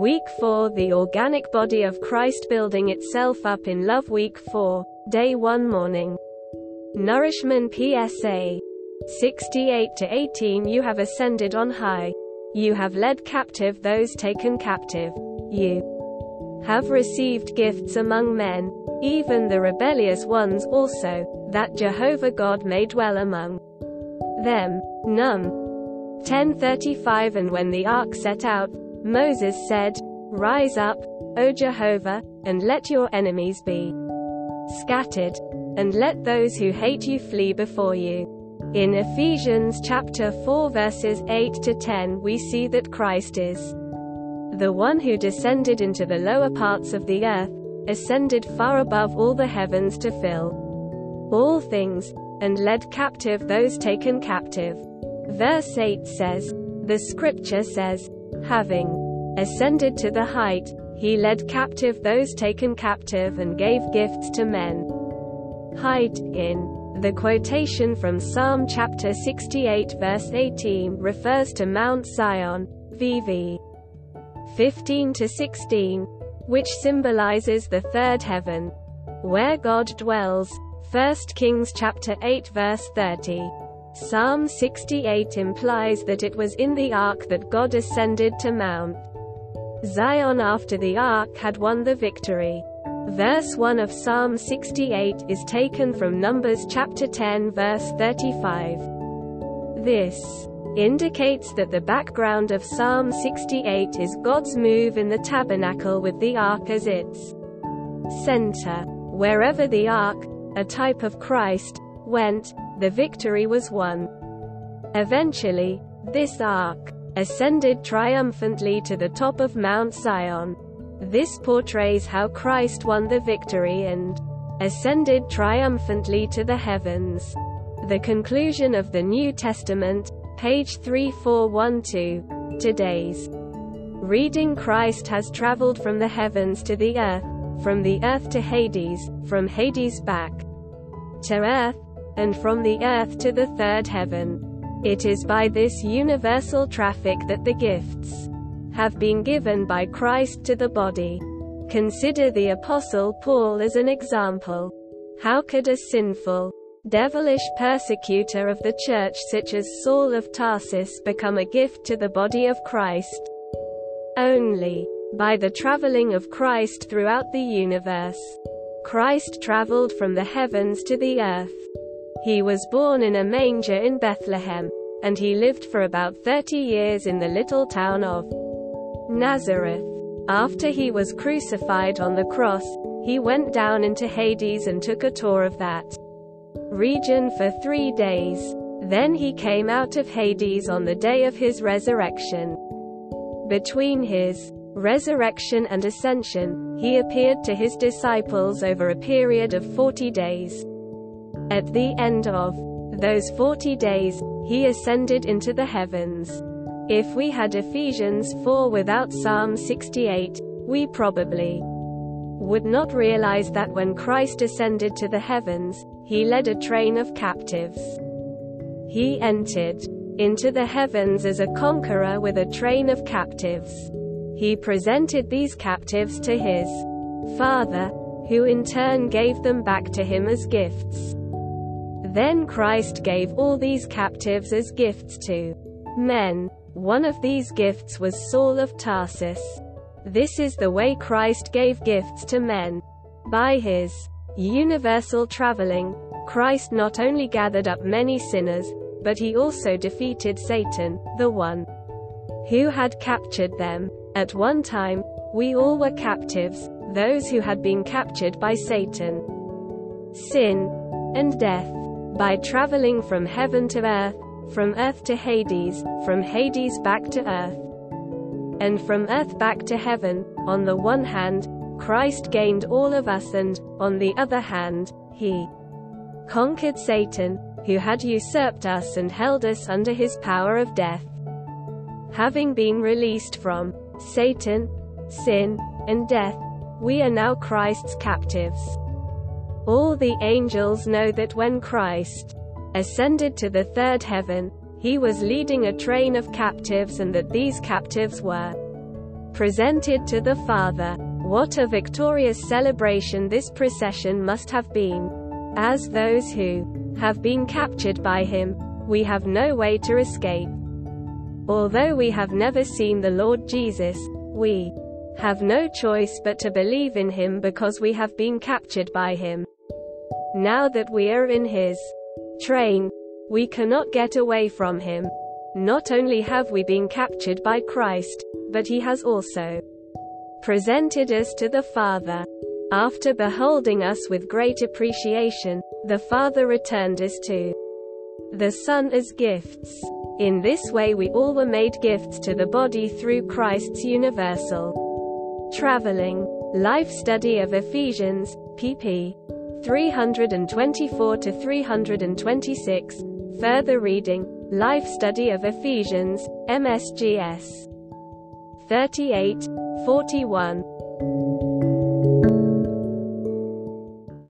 Week 4 The organic body of Christ building itself up in love Week 4, Day 1 Morning. Nourishment PSA 68 to 18 You have ascended on high. You have led captive those taken captive. You have received gifts among men, even the rebellious ones also, that Jehovah God may dwell among them. Num 1035 And when the ark set out, Moses said, Rise up, O Jehovah, and let your enemies be scattered, and let those who hate you flee before you. In Ephesians chapter 4 verses 8 to 10 we see that Christ is the one who descended into the lower parts of the earth, ascended far above all the heavens to fill all things, and led captive those taken captive. Verse 8 says, The scripture says, having ascended to the height, he led captive those taken captive and gave gifts to men. Height, in the quotation from Psalm chapter 68 verse 18 refers to Mount Zion, VV 15 to 16, which symbolizes the third heaven, where God dwells. 1 Kings chapter 8 verse 30. Psalm 68 implies that it was in the ark that God ascended to Mount Zion after the ark had won the victory. Verse 1 of Psalm 68 is taken from Numbers chapter 10 verse 35. This indicates that the background of Psalm 68 is God's move in the tabernacle with the ark as its center. Wherever the ark, a type of Christ, went, the victory was won. Eventually, this ark ascended triumphantly to the top of Mount Zion. This portrays how Christ won the victory and ascended triumphantly to the heavens. The conclusion of the New Testament, page 3412. Today's reading Christ has traveled from the heavens to the earth, from the earth to Hades, from Hades back to earth, and from the earth to the third heaven. It is by this universal traffic that the gifts have been given by Christ to the body. Consider the Apostle Paul as an example. How could a sinful, devilish persecutor of the church such as Saul of Tarsus become a gift to the body of Christ? Only by the traveling of Christ throughout the universe. Christ traveled from the heavens to the earth. He was born in a manger in Bethlehem, and he lived for about 30 years in the little town of Nazareth. After he was crucified on the cross, he went down into Hades and took a tour of that region for three days. Then he came out of Hades on the day of his resurrection. Between his resurrection and ascension, he appeared to his disciples over a period of 40 days. At the end of those 40 days, he ascended into the heavens. If we had Ephesians 4 without Psalm 68, we probably would not realize that when Christ ascended to the heavens, he led a train of captives. He entered into the heavens as a conqueror with a train of captives. He presented these captives to his Father, who in turn gave them back to him as gifts. Then Christ gave all these captives as gifts to men. One of these gifts was Saul of Tarsus. This is the way Christ gave gifts to men. By his universal traveling, Christ not only gathered up many sinners, but he also defeated Satan, the one who had captured them. At one time, we all were captives, those who had been captured by Satan, sin, and death by traveling from heaven to earth, from earth to Hades, from Hades back to earth, and from earth back to heaven. On the one hand, Christ gained all of us and, on the other hand, he conquered Satan, who had usurped us and held us under his power of death. Having been released from Satan, sin, and death, we are now Christ's captives. All the angels know that when Christ ascended to the third heaven, he was leading a train of captives and that these captives were presented to the Father. What a victorious celebration this procession must have been. As those who have been captured by him, we have no way to escape. Although we have never seen the Lord Jesus, we have no choice but to believe in him because we have been captured by him. Now that we are in his train, we cannot get away from him. Not only have we been captured by Christ, but he has also presented us to the Father. After beholding us with great appreciation, the Father returned us to the Son as gifts. In this way we all were made gifts to the body through Christ's universal traveling life study of Ephesians, pp. 324 to 326. Further reading, Life Study of Ephesians, MSGS 38, 41.